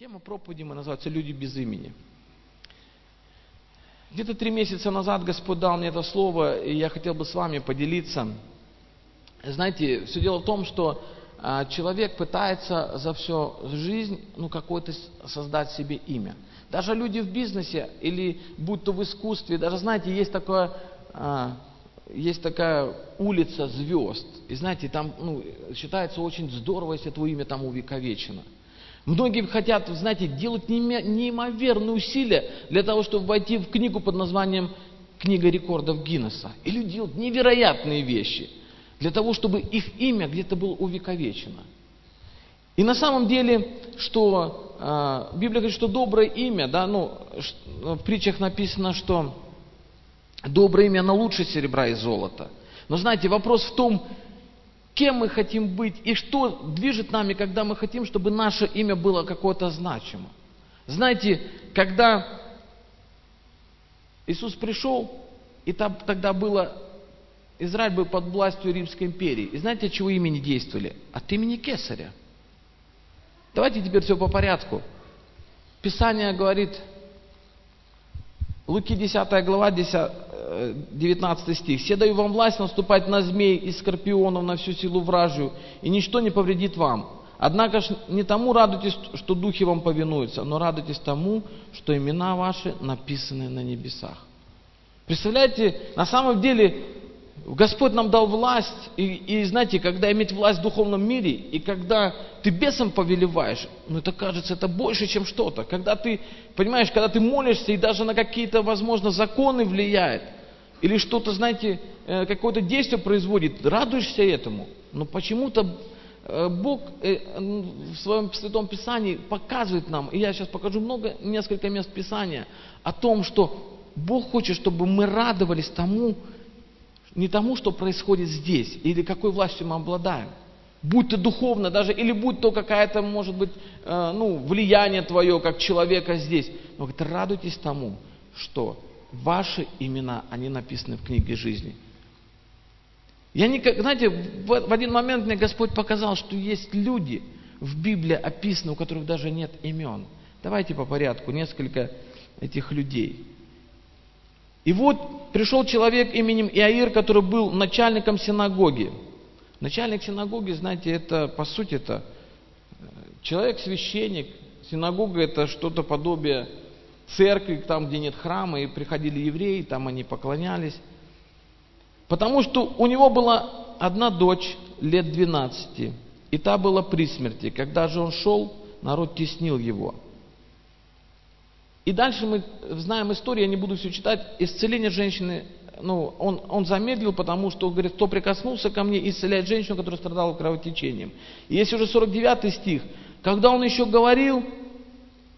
Тема проповеди мы называется «Люди без имени». Где-то три месяца назад Господь дал мне это слово, и я хотел бы с вами поделиться. Знаете, все дело в том, что а, человек пытается за всю жизнь ну, какое-то создать себе имя. Даже люди в бизнесе или будь то в искусстве, даже знаете, есть такое, а, есть такая улица звезд. И знаете, там ну, считается очень здорово, если твое имя там увековечено. Многие хотят, знаете, делать неимоверные усилия для того, чтобы войти в книгу под названием «Книга рекордов Гиннесса». И люди делают невероятные вещи для того, чтобы их имя где-то было увековечено. И на самом деле, что э, Библия говорит, что доброе имя, да, ну, в притчах написано, что доброе имя, оно лучше серебра и золота. Но знаете, вопрос в том, кем мы хотим быть и что движет нами, когда мы хотим, чтобы наше имя было какое-то значимо. Знаете, когда Иисус пришел, и там, тогда было, Израиль был под властью Римской империи. И знаете, от чего имени действовали? От имени Кесаря. Давайте теперь все по порядку. Писание говорит, Луки 10 глава, 10, 19 стих. «Все даю вам власть наступать на змей и скорпионов, на всю силу вражью, и ничто не повредит вам. Однако ж не тому радуйтесь, что духи вам повинуются, но радуйтесь тому, что имена ваши написаны на небесах». Представляете, на самом деле Господь нам дал власть, и, и знаете, когда иметь власть в духовном мире, и когда ты бесом повелеваешь, ну это кажется, это больше, чем что-то. Когда ты, понимаешь, когда ты молишься, и даже на какие-то, возможно, законы влияет – или что-то, знаете, э, какое-то действие производит, радуешься этому. Но почему-то э, Бог э, в своем Святом Писании показывает нам, и я сейчас покажу много, несколько мест Писания, о том, что Бог хочет, чтобы мы радовались тому, не тому, что происходит здесь, или какой властью мы обладаем. Будь то духовно даже, или будь то какая-то, может быть, ну, влияние твое, как человека здесь. Но говорит, радуйтесь тому, что ваши имена, они написаны в книге жизни. Я не, знаете, в один момент мне Господь показал, что есть люди в Библии описаны, у которых даже нет имен. Давайте по порядку, несколько этих людей. И вот пришел человек именем Иаир, который был начальником синагоги. Начальник синагоги, знаете, это по сути это э, человек-священник. Синагога это что-то подобие церкви, там, где нет храма, и приходили евреи, там они поклонялись. Потому что у него была одна дочь лет 12, и та была при смерти. Когда же он шел, народ теснил его. И дальше мы знаем историю, я не буду все читать, исцеление женщины, ну, он, он замедлил, потому что, говорит, кто прикоснулся ко мне, исцеляет женщину, которая страдала кровотечением. И есть уже 49 стих. Когда он еще говорил,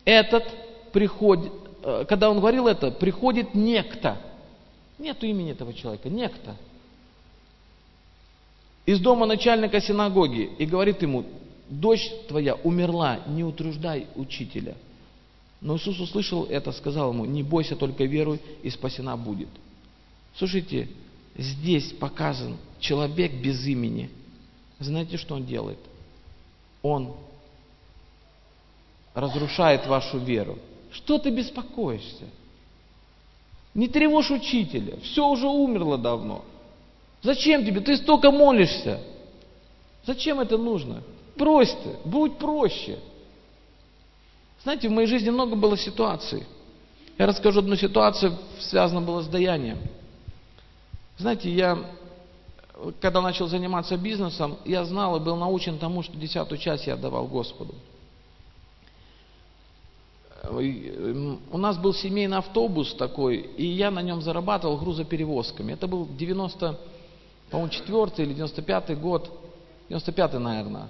этот приходит, Э, когда он говорил это, приходит некто. Нету имени этого человека, некто. Из дома начальника синагоги и говорит ему, дочь твоя умерла, не утруждай учителя. Но Иисус услышал это, сказал ему, не бойся, только веруй, и спасена будет. Слушайте, здесь показан человек без имени. Знаете, что он делает? Он разрушает вашу веру. Что ты беспокоишься? Не тревожь учителя. Все уже умерло давно. Зачем тебе? Ты столько молишься. Зачем это нужно? Брось ты, будь проще. Знаете, в моей жизни много было ситуаций. Я расскажу одну ситуацию, связана была с даянием. Знаете, я, когда начал заниматься бизнесом, я знал и был научен тому, что десятую часть я отдавал Господу. У нас был семейный автобус такой, и я на нем зарабатывал грузоперевозками. Это был 90, по-моему, 4 или 95 год, 95 наверное.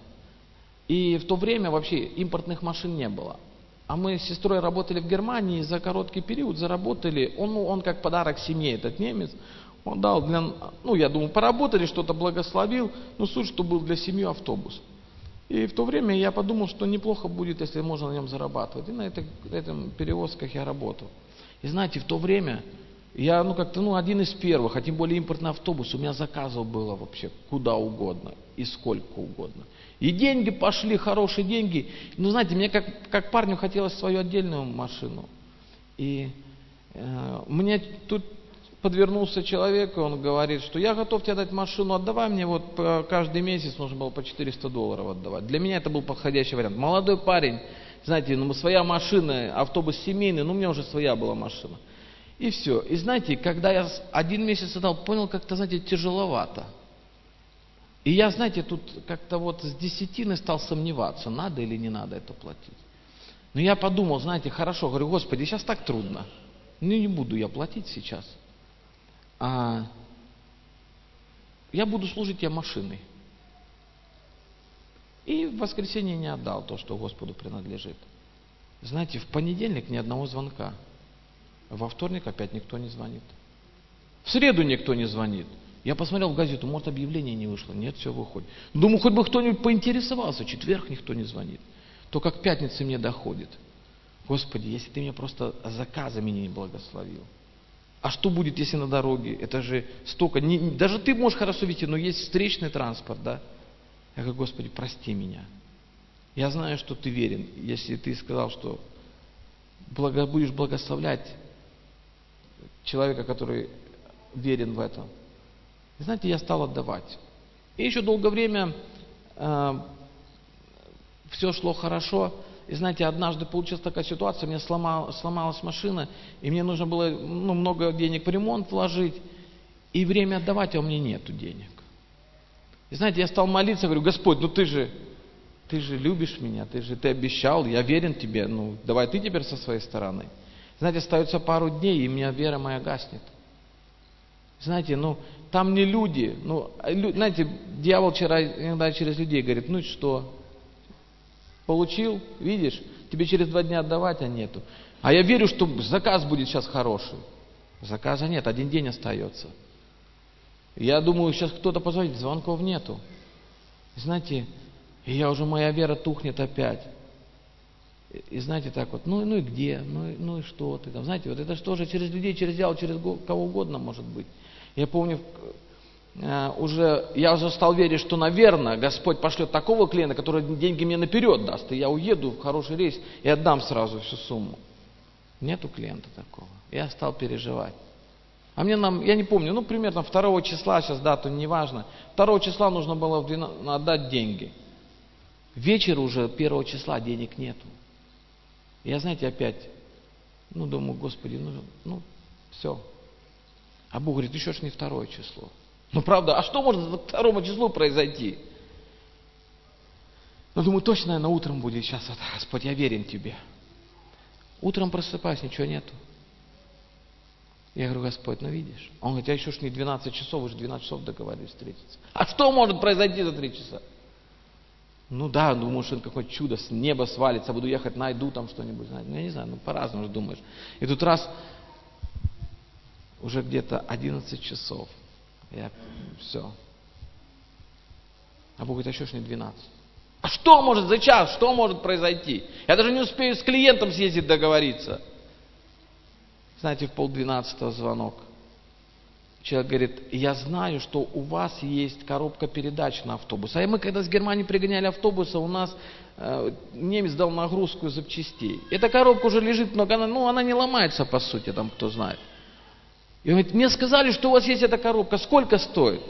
И в то время вообще импортных машин не было. А мы с сестрой работали в Германии, за короткий период заработали, он, ну, он как подарок семье, этот немец, он дал для, ну я думаю, поработали, что-то благословил, но суть, что был для семьи автобус. И в то время я подумал, что неплохо будет, если можно на нем зарабатывать. И на, на этом перевозках я работал. И знаете, в то время Я, ну, как-то, ну, один из первых, а тем более импортный автобус, у меня заказов было вообще куда угодно и сколько угодно. И деньги пошли, хорошие деньги. Ну, знаете, мне как, как парню хотелось свою отдельную машину. И э, мне тут подвернулся человек, и он говорит, что я готов тебе дать машину, отдавай мне вот каждый месяц нужно было по 400 долларов отдавать. Для меня это был подходящий вариант. Молодой парень, знаете, ну своя машина, автобус семейный, ну у меня уже своя была машина. И все. И знаете, когда я один месяц отдал, понял, как-то, знаете, тяжеловато. И я, знаете, тут как-то вот с десятины стал сомневаться, надо или не надо это платить. Но я подумал, знаете, хорошо, говорю, Господи, сейчас так трудно. Ну не буду я платить сейчас. А я буду служить тебе машиной. И в воскресенье не отдал то, что Господу принадлежит. Знаете, в понедельник ни одного звонка. Во вторник опять никто не звонит. В среду никто не звонит. Я посмотрел в газету, может объявление не вышло. Нет, все выходит. Думаю, хоть бы кто-нибудь поинтересовался. Четверг никто не звонит. То как пятница мне доходит. Господи, если ты меня просто заказами не благословил. А что будет, если на дороге? Это же столько... Не, даже ты можешь хорошо видеть, но есть встречный транспорт, да? Я говорю, Господи, прости меня. Я знаю, что ты верен. Если ты сказал, что благо, будешь благословлять человека, который верен в этом. И знаете, я стал отдавать. И еще долгое время э, все шло хорошо. И знаете, однажды получилась такая ситуация, мне сломал, сломалась машина, и мне нужно было ну, много денег в ремонт вложить, и время отдавать, а у меня нету денег. И знаете, я стал молиться, говорю, Господь, ну ты же, ты же любишь меня, ты же, ты обещал, я верен тебе, ну давай ты теперь со своей стороны. Знаете, остается пару дней, и меня вера моя гаснет. Знаете, ну, там не люди. Ну, знаете, дьявол вчера иногда через людей говорит, ну и что? Получил, видишь, тебе через два дня отдавать, а нету. А я верю, что заказ будет сейчас хороший. Заказа нет, один день остается. Я думаю, сейчас кто-то позвонит, звонков нету. знаете, и я уже, моя вера тухнет опять. И, знаете, так вот, ну, ну и где, ну, ну и что ты там, знаете, вот это же через людей, через дьявол, через кого угодно может быть. Я помню, э, уже, я уже стал верить, что, наверное, Господь пошлет такого клиента, который деньги мне наперед даст, и я уеду в хороший рейс и отдам сразу всю сумму. Нету клиента такого. Я стал переживать. А мне нам, я не помню, ну примерно 2 числа, сейчас дату не важно, 2 числа нужно было 12, отдать деньги. Вечер уже 1 числа денег нету. Я, знаете, опять, ну думаю, Господи, ну, ну все, а Бог говорит, еще ж не второе число. Ну правда, а что может к второму числу произойти? Ну думаю, точно, наверное, утром будет сейчас, вот, Господь, я верен Тебе. Утром просыпаюсь, ничего нету. Я говорю, Господь, ну видишь. Он говорит, а еще ж не 12 часов, уже 12 часов договорились встретиться. А что может произойти за 3 часа? Ну да, думаю, что какое чудо с неба свалится, буду ехать, найду там что-нибудь. Ну, я не знаю, ну по-разному думаешь. И тут раз уже где-то 11 часов. Я, все. А Бог говорит, а еще ж не 12. А что может за час, что может произойти? Я даже не успею с клиентом съездить договориться. Знаете, в полдвенадцатого звонок. Человек говорит, я знаю, что у вас есть коробка передач на автобус. А мы, когда с Германии пригоняли автобусы, у нас э, немец дал нагрузку запчастей. Эта коробка уже лежит она, ну, она не ломается, по сути, там кто знает. И он говорит, мне сказали, что у вас есть эта коробка, сколько стоит?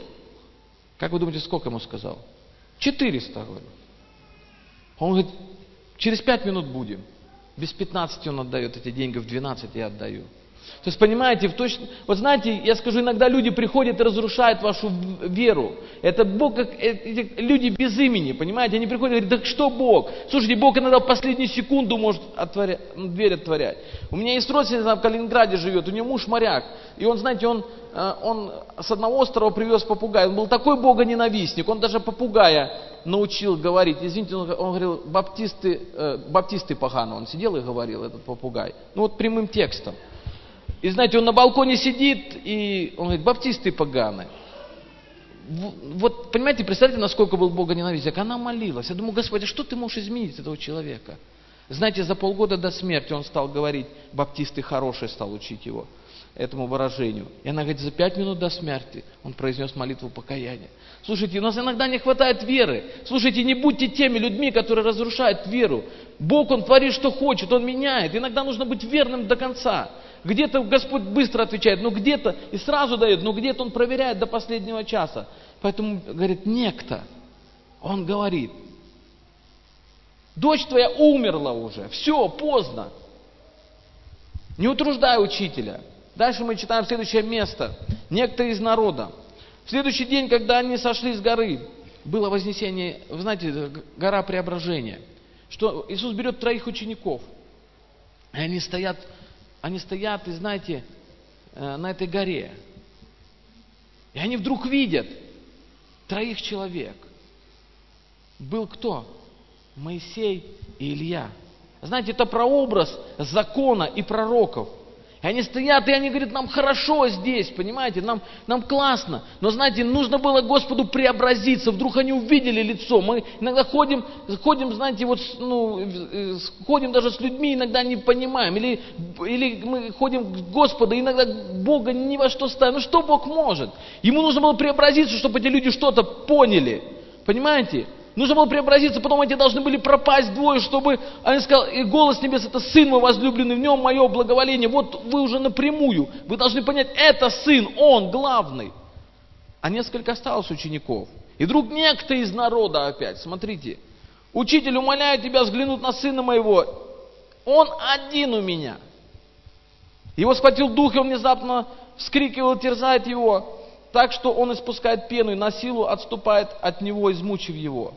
Как вы думаете, сколько ему сказал? 400, говорю. Он говорит, через 5 минут будем. Без 15 он отдает эти деньги, в 12 я отдаю. То есть, понимаете, в точно... вот знаете, я скажу, иногда люди приходят и разрушают вашу веру. Это Бог, как э, эти люди без имени, понимаете, они приходят и говорят, да что Бог? Слушайте, Бог иногда в последнюю секунду может отворя... дверь отворять. У меня есть родственник в Калининграде живет, у него муж моряк. И он, знаете, он, э, он с одного острова привез попугая. Он был такой богоненавистник, он даже попугая научил говорить. Извините, он, он говорил, баптисты, э, баптисты погано. Он сидел и говорил, этот попугай. Ну вот прямым текстом. И знаете, он на балконе сидит, и он говорит, баптисты поганые. Вот, понимаете, представьте, насколько был Бога ненавистник. Она молилась. Я думаю, Господи, что ты можешь изменить этого человека? Знаете, за полгода до смерти он стал говорить, баптисты хорошие, стал учить его. этому выражению. И она говорит, за пять минут до смерти он произнес молитву покаяния. Слушайте, у нас иногда не хватает веры. Слушайте, не будьте теми людьми, которые разрушают веру. Бог, Он творит, что хочет, Он меняет. Иногда нужно быть верным до конца. Где-то Господь быстро отвечает, но где-то и сразу дает, но где-то Он проверяет до последнего часа. Поэтому, говорит, некто, Он говорит, дочь твоя умерла уже, все, поздно. Не утруждай учителя. Дальше мы читаем следующее место. Некто из народа. В следующий день, когда они сошли с горы, было вознесение, вы знаете, гора преображения. Что Иисус берет троих учеников, и они стоят, они стоят, и знаете, э, на этой горе. И они вдруг видят троих человек. Был кто? Моисей и Илья. Знаете, это прообраз закона и пророков – и они стоят, и они говорят, нам хорошо здесь, понимаете, нам, нам классно. Но знаете, нужно было Господу преобразиться. Вдруг они увидели лицо. Мы иногда ходим, ходим знаете, вот, ну, э, ходим даже с людьми, иногда не понимаем. Или, или мы ходим к Господу, иногда Бога ни во что ставим. Ну что Бог может? Ему нужно было преобразиться, чтобы эти люди что-то поняли. Понимаете? Нужно было преобразиться, потом эти должны были пропасть двое, чтобы, они сказали, и голос небес, это сын мой возлюбленный, в нем мое благоволение. Вот вы уже напрямую, вы должны понять, это сын, он главный. А несколько осталось учеников. И вдруг некто из народа опять, смотрите, учитель, умоляю тебя взглянуть на сына моего, он один у меня. Его схватил дух, и он внезапно вскрикивал, терзает его так что он испускает пену и на силу отступает от него, измучив его.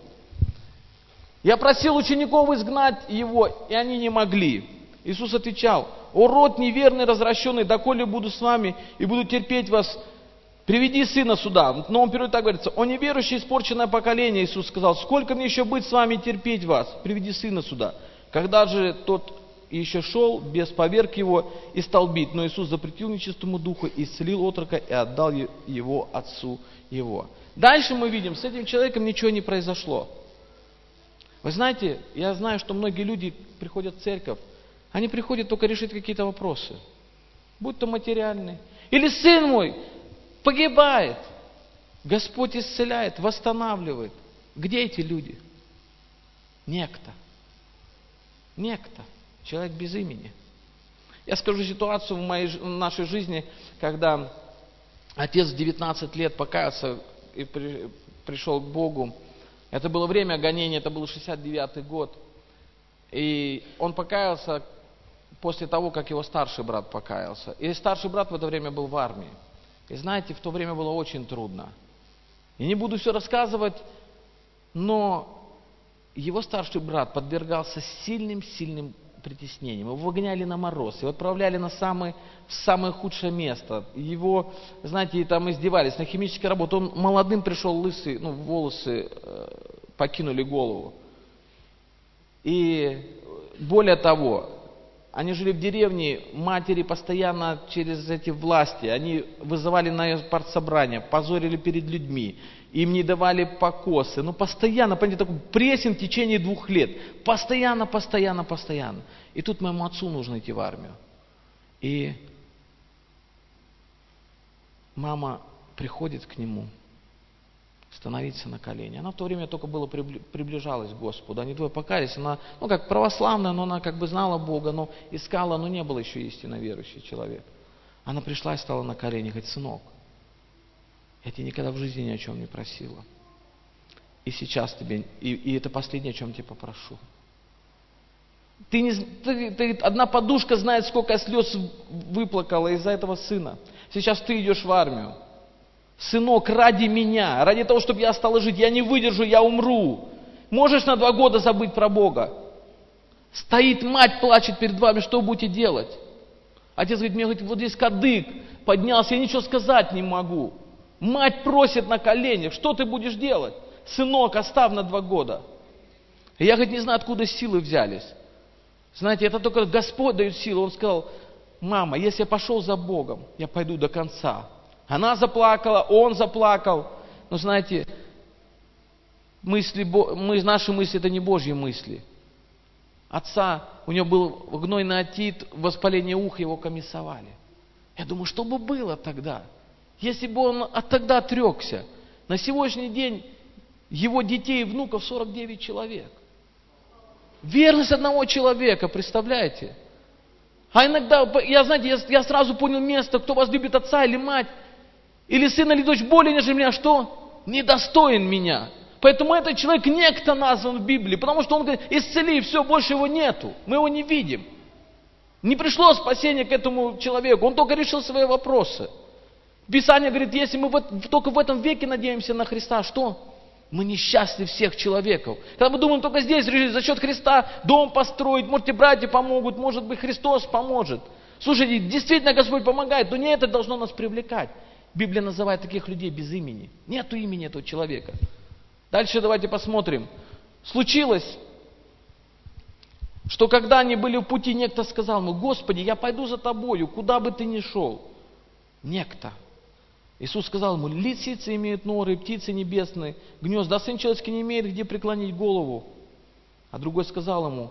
Я просил учеников изгнать его, и они не могли. Иисус отвечал, «О род неверный, развращенный, доколе буду с вами и буду терпеть вас, приведи сына сюда». Но он переводит так говорится, «О неверующее, испорченное поколение», Иисус сказал, «Сколько мне еще быть с вами и терпеть вас? Приведи сына сюда». Когда же тот еще шел, без поверг его и стал бить. Но Иисус запретил нечистому духу, исцелил отрока и отдал его отцу его. Дальше мы видим, с этим человеком ничего не произошло. Вы знаете, я знаю, что многие люди приходят в церковь, они приходят только решить какие-то вопросы, будь то материальные. Или сын мой погибает, Господь исцеляет, восстанавливает. Где эти люди? Некто. Некто. Человек без имени. Я скажу ситуацию в, моей, в нашей жизни, когда отец в 19 лет покаялся и при, пришел к Богу. Это было время гонения, это был 69-й год. И он покаялся после того, как его старший брат покаялся. И старший брат в это время был в армии. И знаете, в то время было очень трудно. И не буду все рассказывать, но его старший брат подвергался сильным-сильным притеснением. Его выгоняли на мороз, его отправляли на самое, в самое худшее место. Его, знаете, там издевались на химической работе. Он молодым пришел лысый, ну, волосы э, покинули голову. И более того, они жили в деревне, матери постоянно через эти власти, они вызывали на партсобрание, позорили перед людьми им не давали покосы. Ну, постоянно, понимаете, такой прессинг в течение двух лет. Постоянно, постоянно, постоянно. И тут моему отцу нужно идти в армию. И мама приходит к нему, становиться на колени. Она в то время только было приближалась к Господу. Они двое покаялись. Она, ну, как православная, но она как бы знала Бога, но искала, но не был еще истинно верующий человек. Она пришла и стала на колени, говорит, сынок, я тебя никогда в жизни ни о чем не просила. И сейчас тебе, и, и это последнее, о чем тебя попрошу. Ты не, ты, ты, одна подушка знает, сколько я слез выплакала из-за этого сына. Сейчас ты идешь в армию. Сынок, ради меня, ради того, чтобы я стала жить, я не выдержу, я умру. Можешь на два года забыть про Бога? Стоит мать, плачет перед вами, что будете делать? Отец говорит, мне говорит, вот здесь кадык поднялся, я ничего сказать не могу. Мать просит на коленях, что ты будешь делать? Сынок, оставь на два года. И я, говорит, не знаю, откуда силы взялись. Знаете, это только Господь дает силу. Он сказал, мама, если я пошел за Богом, я пойду до конца. Она заплакала, он заплакал. Но знаете, мысли, мы, наши мысли это не Божьи мысли. Отца, у него был гнойный отит, воспаление уха, его комиссовали. Я думаю, что бы было тогда, если бы он от тогда отрекся. На сегодняшний день его детей и внуков 49 человек. Верность одного человека, представляете? А иногда, я, знаете, я, я сразу понял место, кто вас любит отца или мать, или сына или дочь более, нежели меня, что? Недостоин меня. Поэтому этот человек некто назван в Библии, потому что он говорит, исцели, все, больше его нету, мы его не видим. Не пришло спасение к этому человеку, он только решил свои вопросы. Писание говорит, если мы в, только в этом веке надеемся на Христа, что? Мы несчастны всех человеков. Когда мы думаем только здесь за счет Христа дом построить, может и братья помогут, может быть Христос поможет. Слушайте, действительно Господь помогает, но не это должно нас привлекать. Библия называет таких людей без имени. Нету имени этого человека. Дальше давайте посмотрим. Случилось, что когда они были в пути, некто сказал ему, Господи, я пойду за тобою, куда бы ты ни шел. Некто. Иисус сказал ему, лисицы имеют норы, птицы небесные, гнезда, а сын человеческий не имеет где преклонить голову. А другой сказал ему,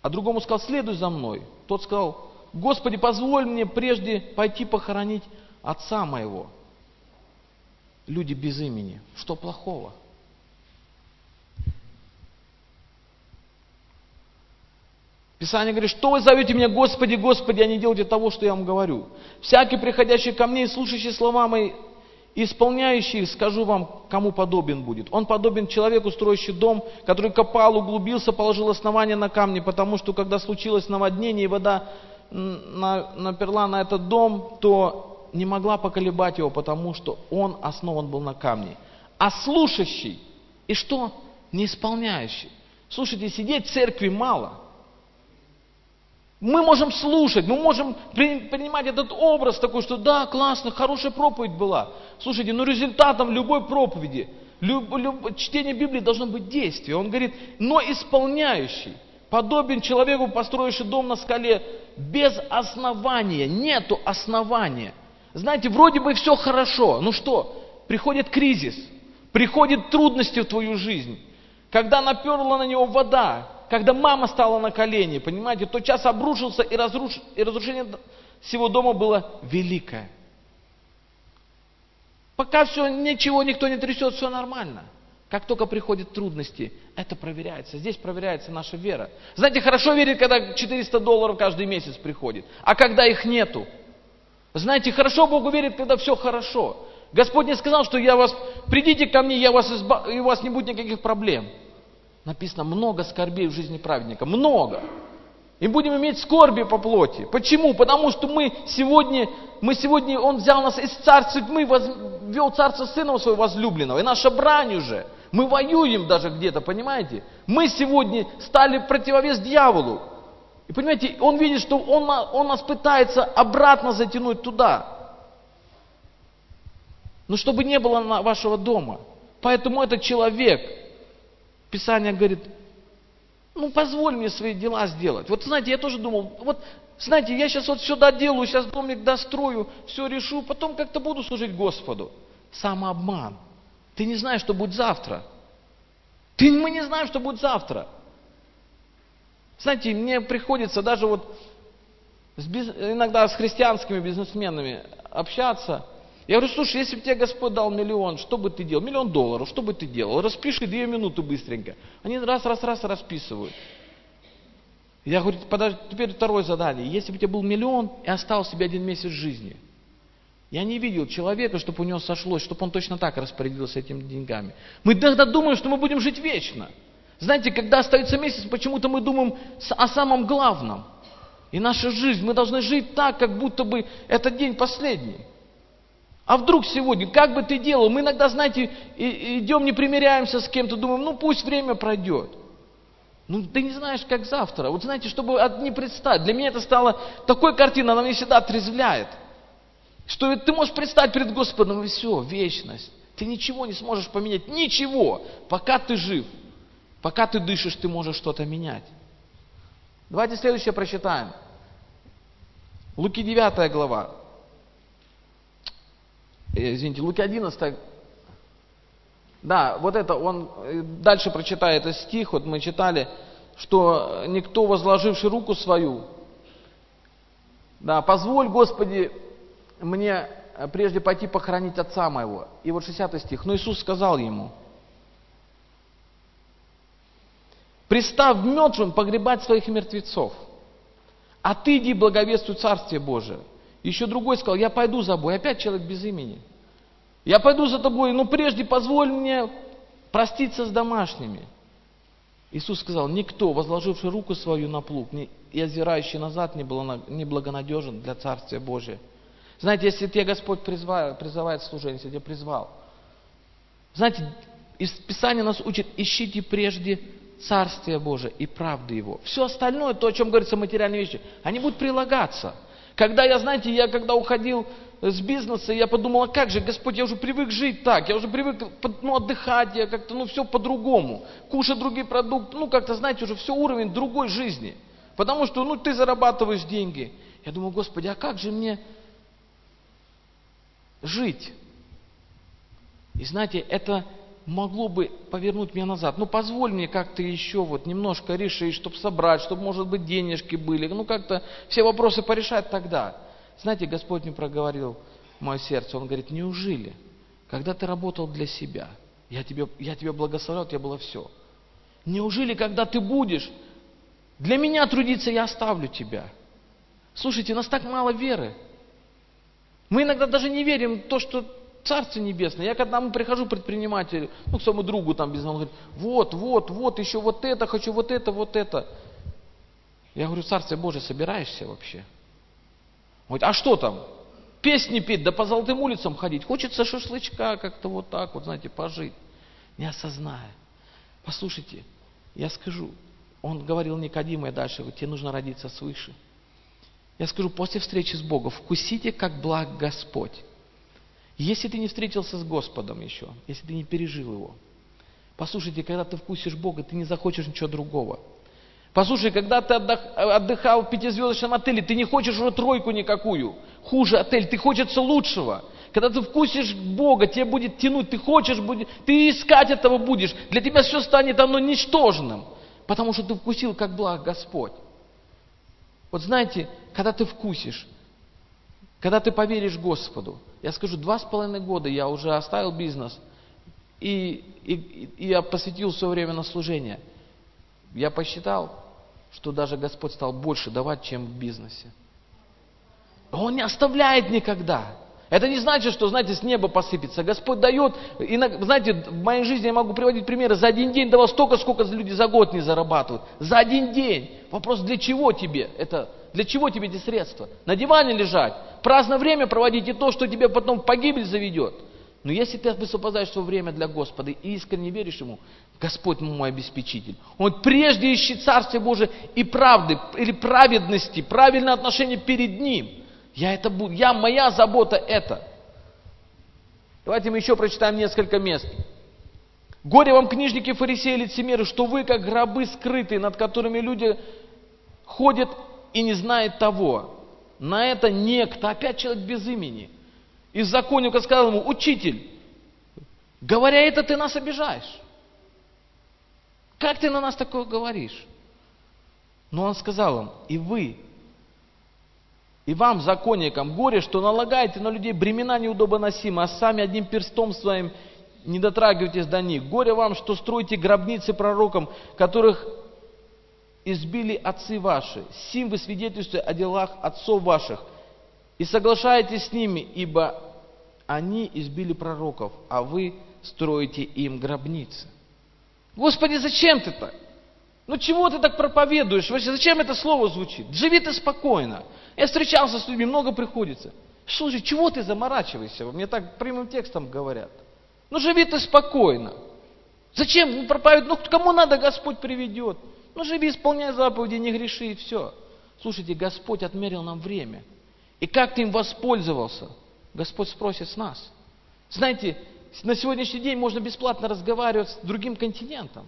а другому сказал, следуй за мной. Тот сказал, Господи, позволь мне прежде пойти похоронить отца моего. Люди без имени. Что плохого? Писание говорит, что вы зовете меня, Господи, Господи, а не делаете того, что я вам говорю. Всякий, приходящий ко мне и слушающий слова мои, исполняющий, скажу вам, кому подобен будет. Он подобен человеку, строящий дом, который копал, углубился, положил основание на камни, потому что, когда случилось наводнение, и вода наперла на этот дом, то не могла поколебать его, потому что он основан был на камне. А слушающий, и что? Не исполняющий. Слушайте, сидеть в церкви мало – мы можем слушать, мы можем принимать этот образ такой, что да, классно, хорошая проповедь была. Слушайте, но результатом любой проповеди, люб, люб, чтение Библии должно быть действие. Он говорит, но исполняющий, подобен человеку, построивший дом на скале, без основания, нету основания. Знаете, вроде бы все хорошо, ну что, приходит кризис, приходят трудности в твою жизнь. Когда наперла на него вода, когда мама стала на колени, понимаете, тот час обрушился, и, разруш... и разрушение всего дома было великое. Пока все, ничего, никто не трясет, все нормально. Как только приходят трудности, это проверяется. Здесь проверяется наша вера. Знаете, хорошо верить, когда 400 долларов каждый месяц приходит, а когда их нету. Знаете, хорошо Богу верит, когда все хорошо. Господь не сказал, что я вас, придите ко мне, я вас изба... и у вас не будет никаких проблем написано много скорбей в жизни праведника. Много. И будем иметь скорби по плоти. Почему? Потому что мы сегодня, мы сегодня, Он взял нас из царства тьмы, ввел царство Сына Своего возлюбленного. И наша брань уже. Мы воюем даже где-то, понимаете? Мы сегодня стали противовес дьяволу. И понимаете, он видит, что он, он нас пытается обратно затянуть туда. Но чтобы не было вашего дома. Поэтому этот человек, Писание говорит, ну позволь мне свои дела сделать. Вот знаете, я тоже думал, вот знаете, я сейчас вот все доделаю, сейчас домик дострою, все решу, потом как-то буду служить Господу. Самообман. Ты не знаешь, что будет завтра. Ты, мы не знаем, что будет завтра. Знаете, мне приходится даже вот с, иногда с христианскими бизнесменами общаться – я говорю, слушай, если бы тебе Господь дал миллион, что бы ты делал? Миллион долларов, что бы ты делал? Распиши две минуты быстренько. Они раз, раз, раз расписывают. Я говорю, подожди, теперь второе задание. Если бы у тебя был миллион и остался себе один месяц жизни, я не видел человека, чтобы у него сошлось, чтобы он точно так распорядился этими деньгами. Мы иногда думаем, что мы будем жить вечно. Знаете, когда остается месяц, почему-то мы думаем о самом главном. И наша жизнь, мы должны жить так, как будто бы этот день последний. А вдруг сегодня, как бы ты делал? Мы иногда, знаете, идем, не примиряемся с кем-то, думаем, ну пусть время пройдет. Ну, ты не знаешь, как завтра. Вот знаете, чтобы не представить. Для меня это стало такой картиной, она меня всегда отрезвляет. Что ты можешь представить перед Господом, и все, вечность. Ты ничего не сможешь поменять. Ничего. Пока ты жив. Пока ты дышишь, ты можешь что-то менять. Давайте следующее прочитаем. Луки 9 глава. Э, извините, Луки 11, да, вот это, он э, дальше прочитает этот стих, вот мы читали, что никто, возложивший руку свою Да, позволь, Господи, мне э, прежде пойти похоронить отца моего. И вот 60 стих. Но Иисус сказал ему, пристав мертвым погребать своих мертвецов, а ты иди благовествуй Царствие Божие. Еще другой сказал, я пойду за тобой. Опять человек без имени. Я пойду за тобой, но прежде позволь мне проститься с домашними. Иисус сказал, никто, возложивший руку свою на плуг и озирающий назад, не, был, не благонадежен для Царствия Божия. Знаете, если тебя Господь призвал, призывает служение, если тебя призвал, знаете, из Писания нас учит, ищите прежде Царствие Божие и правды Его. Все остальное, то, о чем говорится материальные вещи, они будут прилагаться. Когда я, знаете, я когда уходил с бизнеса, я подумал, а как же, Господь, я уже привык жить так, я уже привык ну, отдыхать, я как-то, ну, все по-другому, кушать другие продукты, ну, как-то, знаете, уже все уровень другой жизни. Потому что, ну, ты зарабатываешь деньги. Я думаю, Господи, а как же мне жить? И знаете, это могло бы повернуть меня назад. Ну, позволь мне как-то еще вот немножко решить, чтобы собрать, чтобы, может быть, денежки были. Ну, как-то все вопросы порешать тогда. Знаете, Господь мне проговорил мое сердце. Он говорит, неужели, когда ты работал для себя, я тебе, я тебе благословлял, у тебя было все. Неужели, когда ты будешь для меня трудиться, я оставлю тебя? Слушайте, у нас так мало веры. Мы иногда даже не верим в то, что Царство Небесное. Я когда мы прихожу предпринимателю, ну, к своему другу там без он говорит, вот, вот, вот, еще вот это, хочу вот это, вот это. Я говорю, Царствие Божие собираешься вообще? Говорит, а что там? Песни петь, да по золотым улицам ходить. Хочется шашлычка как-то вот так вот, знаете, пожить. Не осозная. Послушайте, я скажу, он говорил Никодиму, дальше, тебе нужно родиться свыше. Я скажу, после встречи с Богом, вкусите, как благ Господь. Если ты не встретился с Господом еще, если ты не пережил Его, послушайте, когда ты вкусишь Бога, ты не захочешь ничего другого. Послушай, когда ты отдыхал в пятизвездочном отеле, ты не хочешь уже тройку никакую. Хуже отель, ты хочется лучшего. Когда ты вкусишь Бога, тебе будет тянуть, ты хочешь, будет, ты искать этого будешь. Для тебя все станет оно ничтожным, потому что ты вкусил, как благ Господь. Вот знаете, когда ты вкусишь, когда ты поверишь Господу, я скажу, два с половиной года я уже оставил бизнес, и, и, и я посвятил свое время на служение. Я посчитал, что даже Господь стал больше давать, чем в бизнесе. Он не оставляет никогда. Это не значит, что, знаете, с неба посыпется. Господь дает, и, знаете, в моей жизни я могу приводить примеры, за один день давал столько, сколько люди за год не зарабатывают. За один день. Вопрос, для чего тебе это для чего тебе эти средства? На диване лежать, праздное время проводить и то, что тебе потом погибель заведет. Но если ты высвобождаешь свое время для Господа и искренне веришь Ему, Господь мой обеспечитель. Он прежде ищет Царствие Божие и правды, или праведности, правильное отношение перед Ним. Я это буду, я, моя забота это. Давайте мы еще прочитаем несколько мест. Горе вам, книжники, фарисеи, лицемеры, что вы, как гробы скрытые, над которыми люди ходят и не знает того. На это некто, опять человек без имени. И законника сказал ему, учитель, говоря это, ты нас обижаешь. Как ты на нас такое говоришь? Но он сказал им, и вы, и вам, законникам, горе, что налагаете на людей бремена неудобоносимые, а сами одним перстом своим не дотрагиваетесь до них. Горе вам, что строите гробницы пророкам, которых избили отцы ваши, сим вы свидетельствуете о делах отцов ваших, и соглашаетесь с ними, ибо они избили пророков, а вы строите им гробницы. Господи, зачем ты так? Ну чего ты так проповедуешь? Вообще, зачем это слово звучит? Живи ты спокойно. Я встречался с людьми, много приходится. Слушай, чего ты заморачиваешься? Мне так прямым текстом говорят. Ну живи ты спокойно. Зачем ну? Ну кому надо, Господь приведет. Ну, живи, исполняй заповеди, не греши, и все. Слушайте, Господь отмерил нам время. И как ты им воспользовался? Господь спросит с нас. Знаете, на сегодняшний день можно бесплатно разговаривать с другим континентом.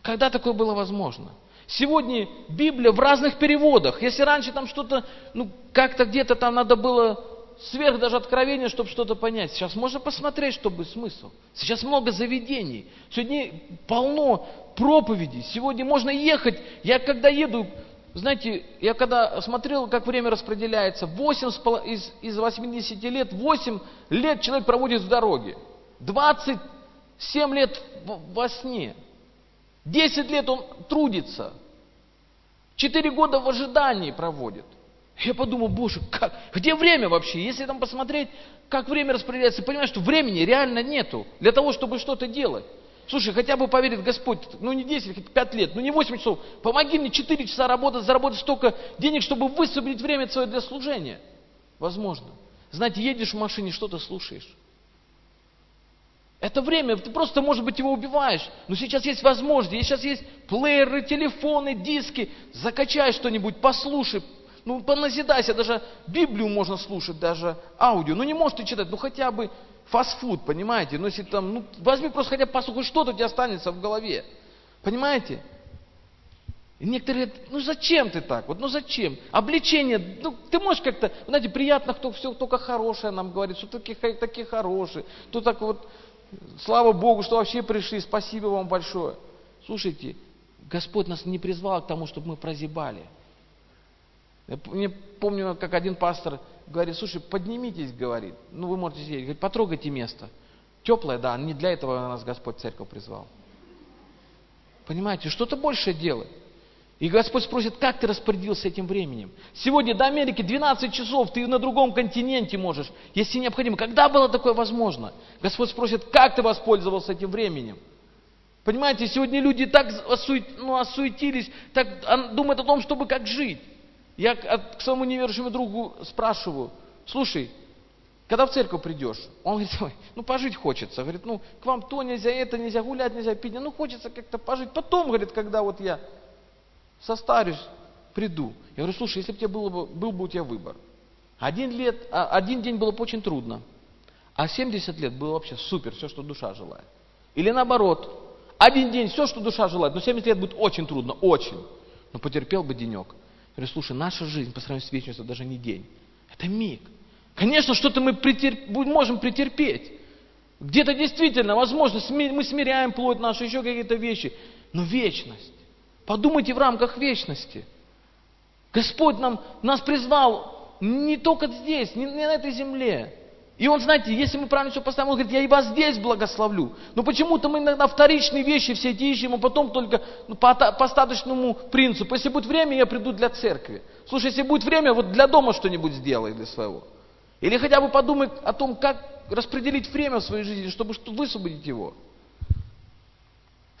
Когда такое было возможно? Сегодня Библия в разных переводах. Если раньше там что-то, ну, как-то где-то там надо было сверх даже откровения, чтобы что-то понять. Сейчас можно посмотреть, чтобы смысл. Сейчас много заведений. Сегодня полно проповедей. Сегодня можно ехать. Я когда еду, знаете, я когда смотрел, как время распределяется, 8 из, из 80 лет, 8 лет человек проводит в дороге, 27 лет во сне, 10 лет он трудится, 4 года в ожидании проводит. Я подумал, боже, как, где время вообще? Если там посмотреть, как время распределяется, понимаешь, что времени реально нету для того, чтобы что-то делать. Слушай, хотя бы поверит Господь, ну не 10, хоть 5 лет, ну не 8 часов. Помоги мне 4 часа работать, заработать столько денег, чтобы высвободить время свое для служения. Возможно. Знаете, едешь в машине, что-то слушаешь. Это время, ты просто, может быть, его убиваешь. Но сейчас есть возможность, сейчас есть плееры, телефоны, диски. Закачай что-нибудь, послушай, ну, поназидайся, даже Библию можно слушать, даже аудио. Ну, не можешь ты читать, ну, хотя бы фастфуд, понимаете? Ну, если там, ну, возьми просто хотя бы послушай, что-то у тебя останется в голове. Понимаете? И некоторые говорят, ну зачем ты так? Вот ну зачем? Обличение, ну ты можешь как-то, знаете, приятно, кто все только хорошее нам говорит, что такие, такие хорошие, кто так вот, слава Богу, что вообще пришли, спасибо вам большое. Слушайте, Господь нас не призвал к тому, чтобы мы прозябали. Я помню, как один пастор говорит, слушай, поднимитесь, говорит, ну вы можете сидеть, говорит, потрогайте место. Теплое, да, не для этого нас Господь церковь призвал. Понимаете, что-то большее делать. И Господь спросит, как ты распорядился этим временем? Сегодня до Америки 12 часов, ты на другом континенте можешь, если необходимо. Когда было такое возможно? Господь спросит, как ты воспользовался этим временем? Понимаете, сегодня люди так ну, осуетились, так думают о том, чтобы как жить. Я к своему неверующему другу спрашиваю, слушай, когда в церковь придешь, он говорит, Ой, ну пожить хочется. Говорит, ну к вам то нельзя, это нельзя, гулять нельзя, пить, ну хочется как-то пожить. Потом, говорит, когда вот я состарюсь, приду. Я говорю, слушай, если бы тебе было бы, был бы у тебя выбор. Один, лет, а, один день было бы очень трудно, а 70 лет было вообще супер, все, что душа желает. Или наоборот, один день все, что душа желает, но 70 лет будет очень трудно, очень. Но потерпел бы денек. Я говорю, слушай, наша жизнь по сравнению с вечностью даже не день. Это миг. Конечно, что-то мы претерп... можем претерпеть. Где-то действительно, возможно, мы смиряем плоть нашу, еще какие-то вещи. Но вечность. Подумайте в рамках вечности. Господь нам, нас призвал не только здесь, не, не на этой земле. И он, знаете, если мы правильно все поставим, он говорит, я и вас здесь благословлю. Но почему-то мы иногда вторичные вещи все эти ищем, а потом только ну, по, по остаточному принципу. Если будет время, я приду для церкви. Слушай, если будет время, вот для дома что-нибудь сделай для своего. Или хотя бы подумай о том, как распределить время в своей жизни, чтобы высвободить его.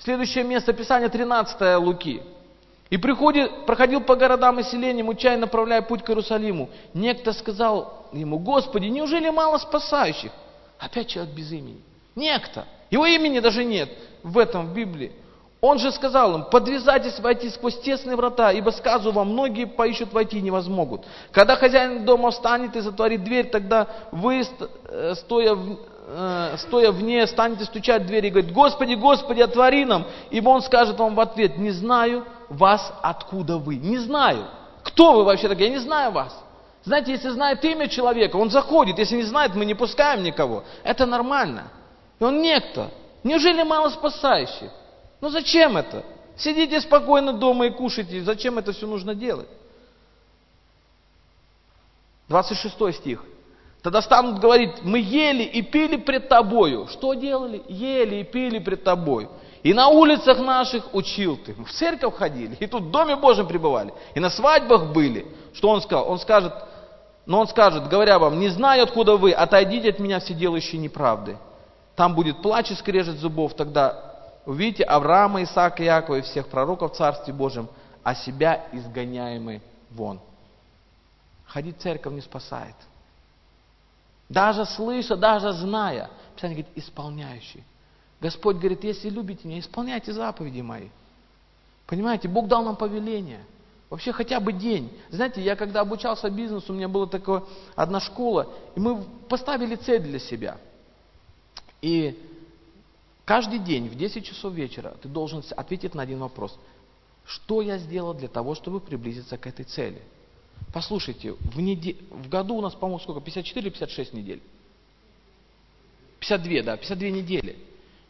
Следующее место Писания 13 Луки. И приходит, проходил по городам и селениям, учая, направляя путь к Иерусалиму. Некто сказал ему, Господи, неужели мало спасающих? Опять человек без имени. Некто. Его имени даже нет в этом, в Библии. Он же сказал им, подвязайтесь войти сквозь тесные врата, ибо сказу вам, многие поищут войти и не возмогут. Когда хозяин дома встанет и затворит дверь, тогда вы, э, стоя э, стоя вне, станете стучать в дверь и говорить, Господи, Господи, отвори нам. Ибо он скажет вам в ответ, не знаю вас, откуда вы. Не знаю. Кто вы вообще такие? Я не знаю вас. Знаете, если знает имя человека, он заходит. Если не знает, мы не пускаем никого. Это нормально. И он некто. Неужели мало спасающих? Ну зачем это? Сидите спокойно дома и кушайте. Зачем это все нужно делать? 26 стих. Тогда станут говорить, мы ели и пили пред тобою. Что делали? Ели и пили пред тобою. И на улицах наших учил ты. В церковь ходили, и тут в Доме Божьем пребывали. И на свадьбах были. Что он сказал? Он скажет, но он скажет, говоря вам, не знаю, откуда вы, отойдите от меня, все делающие неправды. Там будет плач и скрежет зубов, тогда увидите Авраама, Исаака, Якова и всех пророков в Царстве Божьем, а себя изгоняемый вон. Ходить в церковь не спасает. Даже слыша, даже зная. Писание говорит, исполняющий. Господь говорит, если любите меня, исполняйте заповеди мои. Понимаете, Бог дал нам повеление. Вообще хотя бы день. Знаете, я когда обучался бизнесу, у меня была такая одна школа, и мы поставили цель для себя. И каждый день в 10 часов вечера ты должен ответить на один вопрос. Что я сделал для того, чтобы приблизиться к этой цели? Послушайте, в, неде... в году у нас, по-моему, сколько? 54 или 56 недель? 52, да, 52 недели.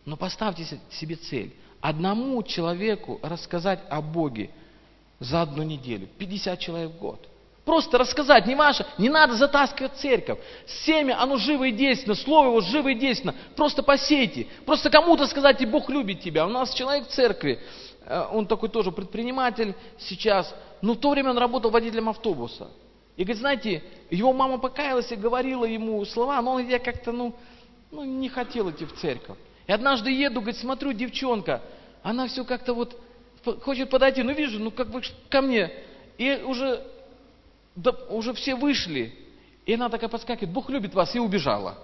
Но поставьте себе цель. Одному человеку рассказать о Боге. за одну неделю. 50 человек в год. Просто рассказать, не ваше, не надо затаскивать церковь. Семя, оно живо и действенно, слово его живо и действенно. Просто посейте. Просто кому-то сказать, и Бог любит тебя. У нас человек в церкви, он такой тоже предприниматель сейчас, но в то время он работал водителем автобуса. И говорит, знаете, его мама покаялась и говорила ему слова, но он я как-то, ну, ну, не хотел идти в церковь. И однажды еду, говорит, смотрю, девчонка, она все как-то вот хочет подойти, ну вижу, ну как бы ко мне. И уже да, уже все вышли. И она такая подскакивает, Бог любит вас, и убежала.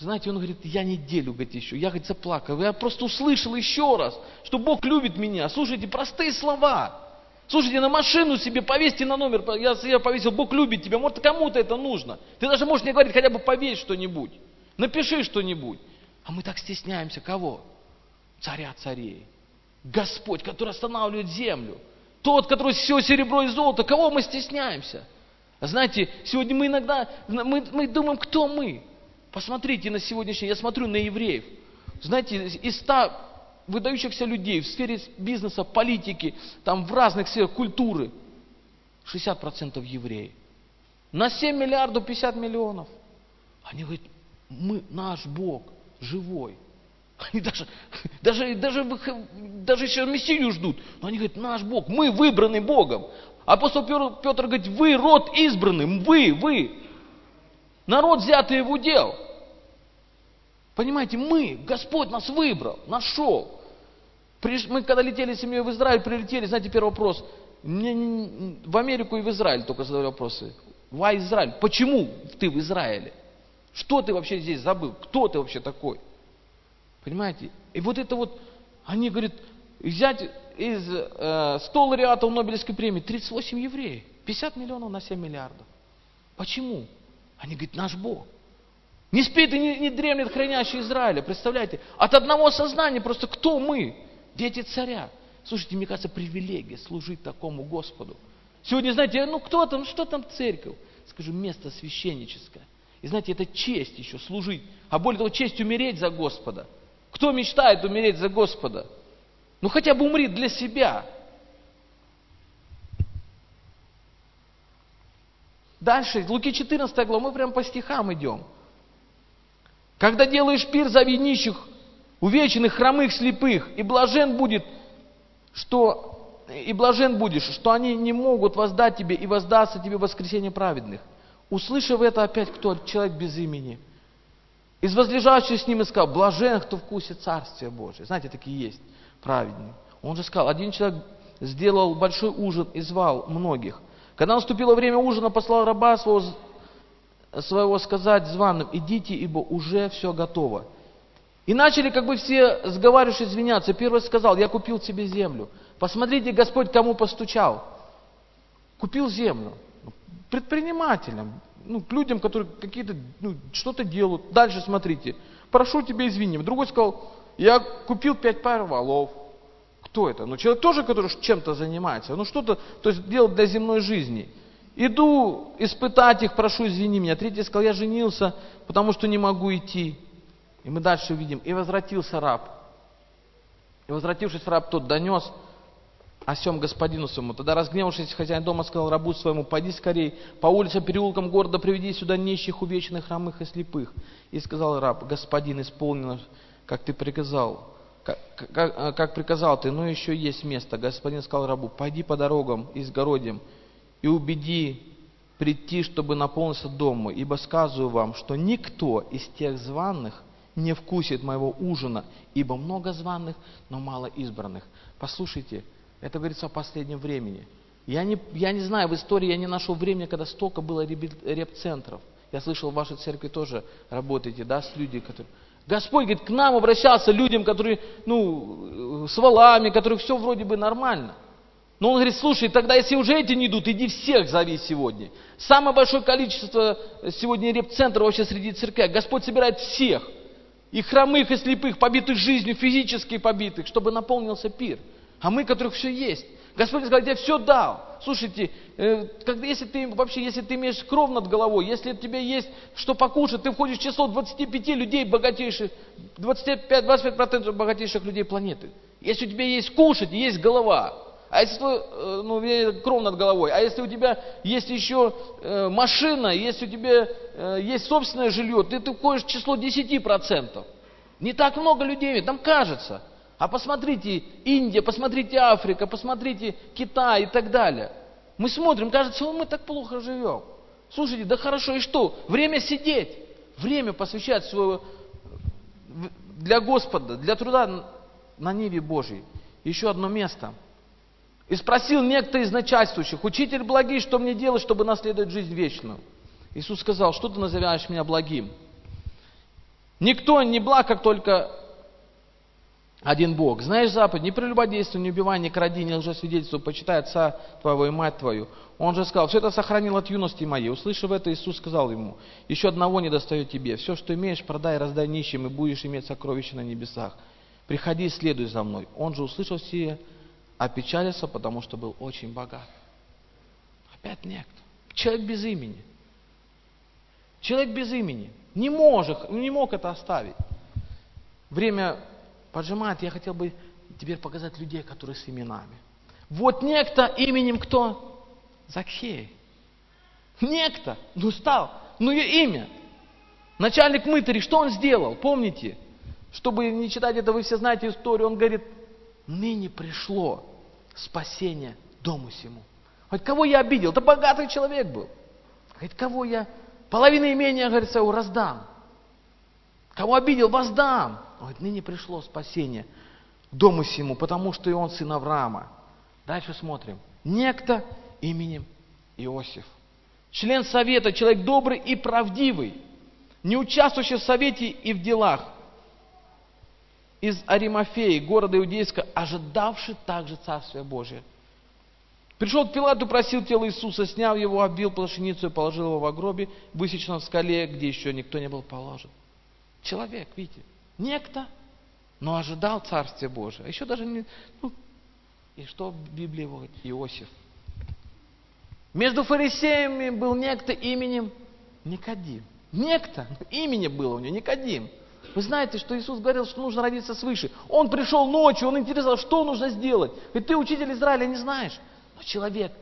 Знаете, он говорит, я неделю, говорит, еще. Я, говорит, заплакал. Я просто услышал еще раз, что Бог любит меня. Слушайте, простые слова. Слушайте, на машину себе повесьте на номер. Я, я повесил, Бог любит тебя. Может, кому-то это нужно. Ты даже можешь мне говорить, хотя бы повесь что-нибудь. Напиши что-нибудь. А мы так стесняемся. Кого? Царя царей. Господь, который останавливает землю. Тот, который все серебро и золото, кого мы стесняемся? Знаете, сегодня мы иногда, мы, мы думаем, кто мы? Посмотрите на сегодняшний, я смотрю на евреев. Знаете, из ста выдающихся людей в сфере бизнеса, политики, там в разных сферах культуры, 60% евреи. На 7 миллиардов 50 миллионов. Они говорят, мы, наш Бог живой. Они даже, даже, даже, даже еще Мессию ждут. Но они говорят, наш Бог, мы выбраны Богом. Апостол Петр говорит, вы род избранный, вы, вы. Народ взятый в удел. Понимаете, мы, Господь нас выбрал, нашел. Мы когда летели с семьей в Израиль, прилетели, знаете, первый вопрос. Мне в Америку и в Израиль только задали вопросы. Why Израиль? Почему ты в Израиле? Что ты вообще здесь забыл? Кто ты вообще такой? Понимаете? И вот это вот, они говорят, взять из э, 100 лауреатов Нобелевской премии 38 евреев, 50 миллионов на 7 миллиардов. Почему? Они говорят, наш Бог. Не спит и не, не дремлет хранящий Израиля. Представляете? От одного сознания просто кто мы? Дети царя. Слушайте, мне кажется, привилегия служить такому Господу. Сегодня, знаете, ну кто там, что там церковь? Скажу, место священническое. И знаете, это честь еще служить. А более того, честь умереть за Господа. Кто мечтает умереть за Господа? Ну хотя бы умри для себя. Дальше, Луки 14 глава, мы прям по стихам идем. Когда делаешь пир за нищих, увеченных, хромых, слепых, и блажен будет, что и блажен будешь, что они не могут воздать тебе, и воздастся тебе воскресение праведных. Услышав это опять кто? Человек без имени – из возлежащих с ним и сказал, блажен, кто вкусит Царствие Божие. Знаете, такие есть праведные. Он же сказал, один человек сделал большой ужин и звал многих. Когда наступило время ужина, послал раба своего, своего сказать званым, идите, ибо уже все готово. И начали как бы все, сговарившись, извиняться. Первый сказал, я купил тебе землю. Посмотрите, Господь кому постучал. Купил землю. Предпринимателям, ну, к людям, которые какие-то, ну, что-то делают. Дальше смотрите. Прошу тебя извини. Другой сказал, я купил пять пар валов. Кто это? Ну, человек тоже, который чем-то занимается. Ну, что-то, то есть делает для земной жизни. Иду испытать их, прошу извини меня. Третий сказал, я женился, потому что не могу идти. И мы дальше видим. И возвратился раб. И возвратившись раб тот донес, о сем господину своему. Тогда разгневавшись, хозяин дома сказал рабу своему, пойди скорей, по улицам, переулкам города приведи сюда нищих, увечных, хромых и слепых. И сказал раб, господин, исполнено, как ты приказал, как, как, как приказал ты, но еще есть место. Господин сказал рабу, пойди по дорогам изгородям и убеди прийти, чтобы наполниться дом ибо сказываю вам, что никто из тех званых не вкусит моего ужина, ибо много званых, но мало избранных. Послушайте, это говорится о последнем времени. Я не, я не знаю, в истории я не нашел времени, когда столько было реп-центров. Я слышал, в вашей церкви тоже работаете, да, с людьми, которые... Господь, говорит, к нам обращался людям, которые, ну, с валами, которых все вроде бы нормально. Но он говорит, слушай, тогда если уже эти не идут, иди всех зови сегодня. Самое большое количество сегодня реп-центров вообще среди церквей. Господь собирает всех. И хромых, и слепых, побитых жизнью, физически побитых, чтобы наполнился пир. А мы, которых все есть. Господь сказал, я все дал. Слушайте, э, когда, если ты вообще, если ты имеешь кров над головой, если у тебя есть что покушать, ты входишь в число 25 людей богатейших, 25-25% богатейших людей планеты. Если у тебя есть кушать, есть голова, а если э, ну, кров над головой, а если у тебя есть еще э, машина, если у тебя э, есть собственное жилье, ты, ты входишь в число 10%. Не так много людей нам кажется. А посмотрите Индия, посмотрите Африка, посмотрите Китай и так далее. Мы смотрим, кажется, мы так плохо живем. Слушайте, да хорошо, и что? Время сидеть, время посвящать своего для Господа, для труда на Ниве Божьей. Еще одно место. И спросил некто из начальствующих, учитель благий, что мне делать, чтобы наследовать жизнь вечную? Иисус сказал, что ты называешь меня благим? Никто не благ, как только один Бог. Знаешь заповедь, не прелюбодействуй, не убивай, не кради, не лжесвидетельствуй, почитай отца твоего и мать твою. Он же сказал, все это сохранил от юности моей. Услышав это, Иисус сказал ему, еще одного не достает тебе. Все, что имеешь, продай, раздай нищим, и будешь иметь сокровища на небесах. Приходи следуй за мной. Он же, услышав все, опечалился, потому что был очень богат. Опять некто. Человек без имени. Человек без имени. Не, может, не мог это оставить. Время поджимает, я хотел бы теперь показать людей, которые с именами. Вот некто именем кто? Закхей. Некто. Ну стал. Ну ее имя. Начальник мытарей, что он сделал? Помните? Чтобы не читать это, вы все знаете историю. Он говорит, ныне пришло спасение дому сему. Хоть кого я обидел? Это богатый человек был. Говорит, кого я? Половина имения, говорит, своего раздам. Кого обидел, воздам. Он говорит, ныне пришло спасение дому сему, потому что и он сын Авраама. Дальше смотрим. Некто именем Иосиф. Член совета, человек добрый и правдивый, не участвующий в совете и в делах. Из Аримафеи, города Иудейска, ожидавший также Царствия Божия. Пришел к Пилату, просил тело Иисуса, снял его, обвил плашеницу и положил его в гробе, высеченном в скале, где еще никто не был положен. Человек, видите, некто, но ожидал Царствия Божия. Еще даже не... Ну, и что в Библии говорит? Иосиф. Между фарисеями был некто именем Никодим. Некто, имени было у него, Никодим. Вы знаете, что Иисус говорил, что нужно родиться свыше. Он пришел ночью, он интересовался, что нужно сделать. Ведь ты, учитель Израиля, не знаешь. Но человек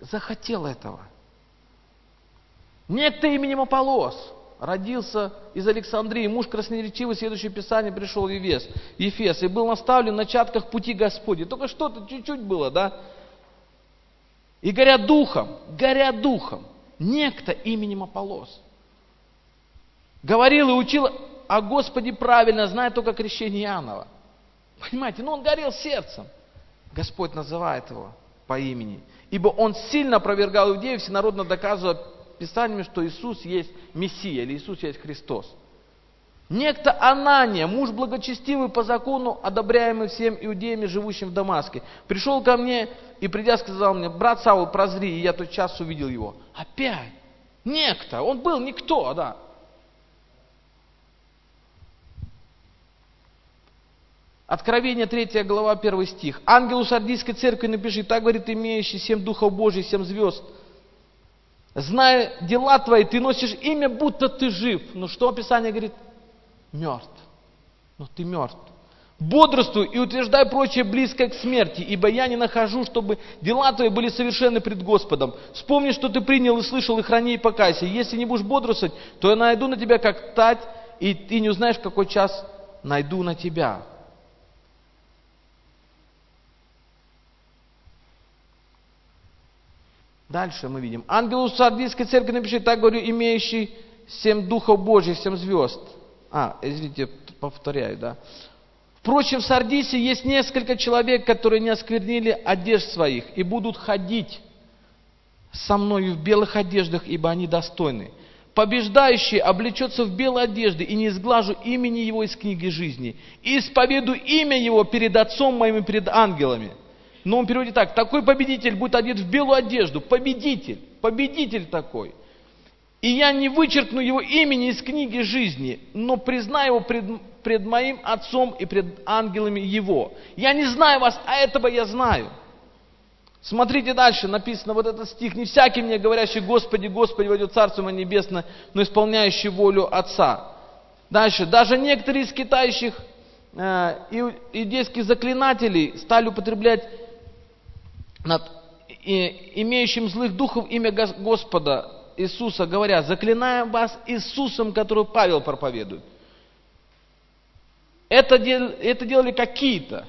захотел этого. Некто именем Аполос родился из Александрии, муж красноречивый, следующее Писание пришел в Ефес, Ефес, и был наставлен в начатках пути Господи. Только что-то чуть-чуть было, да? И горя духом, горя духом, некто именем Аполос. Говорил и учил о Господе правильно, зная только крещение Иоаннова. Понимаете, ну он горел сердцем. Господь называет его по имени. Ибо он сильно опровергал иудеев, всенародно доказывая Писаниями, что Иисус есть Мессия, или Иисус есть Христос. Некто Анания, муж благочестивый по закону, одобряемый всем иудеями, живущим в Дамаске, пришел ко мне и, придя, сказал мне, брат Саул, прозри, и я тот час увидел его. Опять. Некто. Он был никто, да. Откровение 3 глава 1 стих. Ангелу Сардийской церкви напиши, так говорит имеющий семь духов Божий, семь звезд – Зная дела твои, ты носишь имя, будто ты жив. Но что описание говорит? Мертв. Но ты мертв. Бодрствуй и утверждай прочее близкое к смерти, ибо я не нахожу, чтобы дела твои были совершенны пред Господом. Вспомни, что ты принял и слышал, и храни, и покайся. Если не будешь бодрствовать, то я найду на тебя, как тать, и ты не узнаешь, какой час найду на тебя. Дальше мы видим. Ангелу Сардийской церкви напиши, так говорю, имеющий семь духов Божьих, семь звезд. А, извините, повторяю, да. Впрочем, в Сардисе есть несколько человек, которые не осквернили одежд своих и будут ходить со мною в белых одеждах, ибо они достойны. Побеждающий облечется в белые одежды, и не изглажу имени его из книги жизни, и исповеду имя его перед Отцом моим и перед ангелами. Но он переводит так, такой победитель будет одет в белую одежду, победитель, победитель такой. И я не вычеркну его имени из книги жизни, но признаю его пред, пред моим отцом и пред ангелами его. Я не знаю вас, а этого я знаю. Смотрите дальше, написано вот этот стих. Не всякий мне говорящий, Господи, Господи, войдет Царство Мое Небесное, но исполняющий волю Отца. Дальше, даже некоторые из китающих э, иудейских заклинателей стали употреблять над имеющим злых духов имя Господа Иисуса, говоря, заклинаем вас Иисусом, который Павел проповедует. Это, дел, это делали какие-то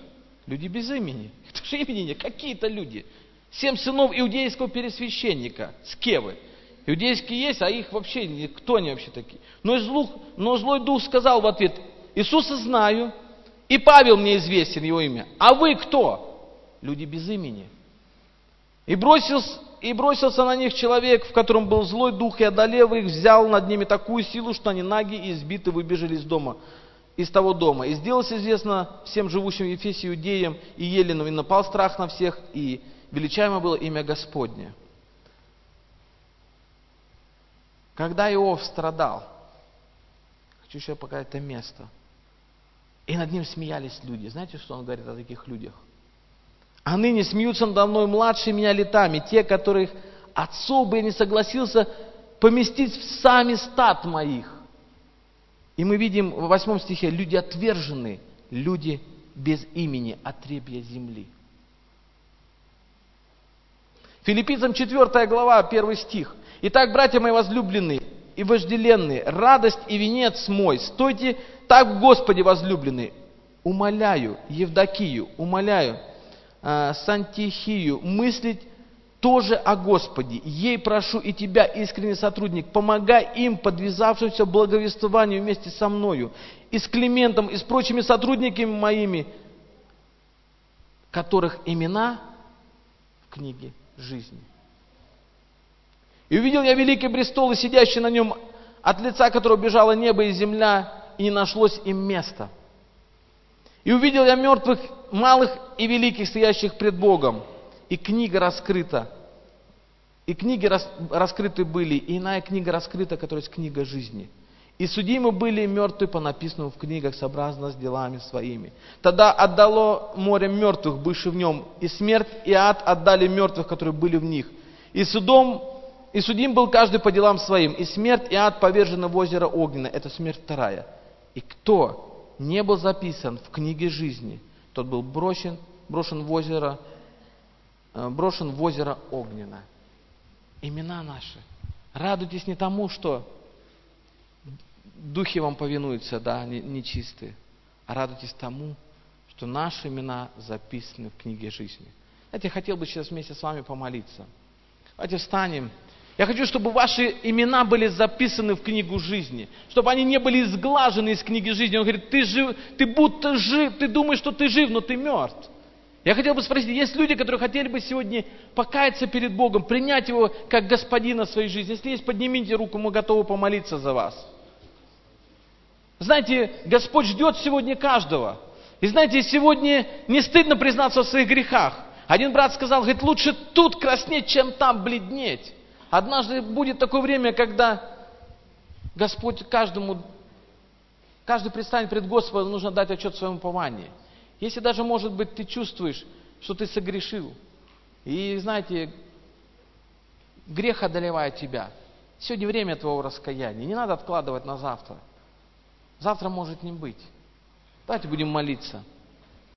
люди без имени. Это же имени нет, какие-то люди. Семь сынов иудейского пересвященника, скевы. Иудейские есть, а их вообще, кто они вообще такие? Но, злух, но злой дух сказал в ответ, Иисуса знаю, и Павел мне известен его имя. А вы кто? Люди без имени. И бросился, и бросился на них человек, в котором был злой дух, и одолев их, взял над ними такую силу, что они наги и избиты выбежали из дома, из того дома. И сделалось известно всем живущим в Ефесе иудеям и еленам, и напал страх на всех, и величаемо было имя Господне. Когда Иов страдал, хочу еще показать это место, и над ним смеялись люди. Знаете, что он говорит о таких людях? А ныне смеются надо мной младшие меня летами, те, которых отцов бы я не согласился поместить в сами стад моих. И мы видим в восьмом стихе, люди отвержены, люди без имени, отребья земли. Филиппийцам 4 глава, 1 стих. Итак, братья мои возлюбленные и вожделенные, радость и венец мой, стойте так в Господе возлюбленные. Умоляю Евдокию, умоляю э, Сантихию мыслить тоже о Господе. Ей прошу и тебя, искренний сотрудник, помогай им, подвязавшимся благовествованию вместе со мною, и с Климентом, и с прочими сотрудниками моими, которых имена в книге жизни. И увидел я великий престол и сидящий на нем, от лица которого бежало небо и земля, и не нашлось им места. И увидел я мертвых, малых и великих, стоящих пред Богом, и книга раскрыта. И книги рас, раскрыты были, и иная книга раскрыта, которая есть книга жизни. И судимы были мертвые по написанному в книгах, сообразно с делами своими. Тогда отдало море мертвых, бывших в нем, и смерть и ад отдали мертвых, которые были в них. И судом и судим был каждый по делам своим, и смерть и ад повержены в озеро огненное. Это смерть вторая. И кто не был записан в книге жизни, тот был брошен, брошен в озеро, э, брошен в озеро огненное. Имена наши. Радуйтесь не тому, что духи вам повинуются, да, нечистые, а радуйтесь тому, что наши имена записаны в книге жизни. Знаете, я хотел бы сейчас вместе с вами помолиться. Давайте встанем. Я хочу, чтобы ваши имена были записаны в книгу жизни, чтобы они не были изглажены из книги жизни. Он говорит, ты, жив, ты будто жив, ты думаешь, что ты жив, но ты мертв. Я хотел бы спросить, есть люди, которые хотели бы сегодня покаяться перед Богом, принять Его как Господина своей жизни? Если есть, поднимите руку, мы готовы помолиться за вас. Знаете, Господь ждет сегодня каждого. И знаете, сегодня не стыдно признаться в своих грехах. Один брат сказал, говорит, лучше тут краснеть, чем там бледнеть. Однажды будет такое время, когда Господь каждому, каждый предстанет пред Господом, нужно дать отчет своему повании. Если даже, может быть, ты чувствуешь, что ты согрешил, и, знаете, грех одолевает тебя, сегодня время твоего раскаяния, не надо откладывать на завтра. Завтра может не быть. Давайте будем молиться.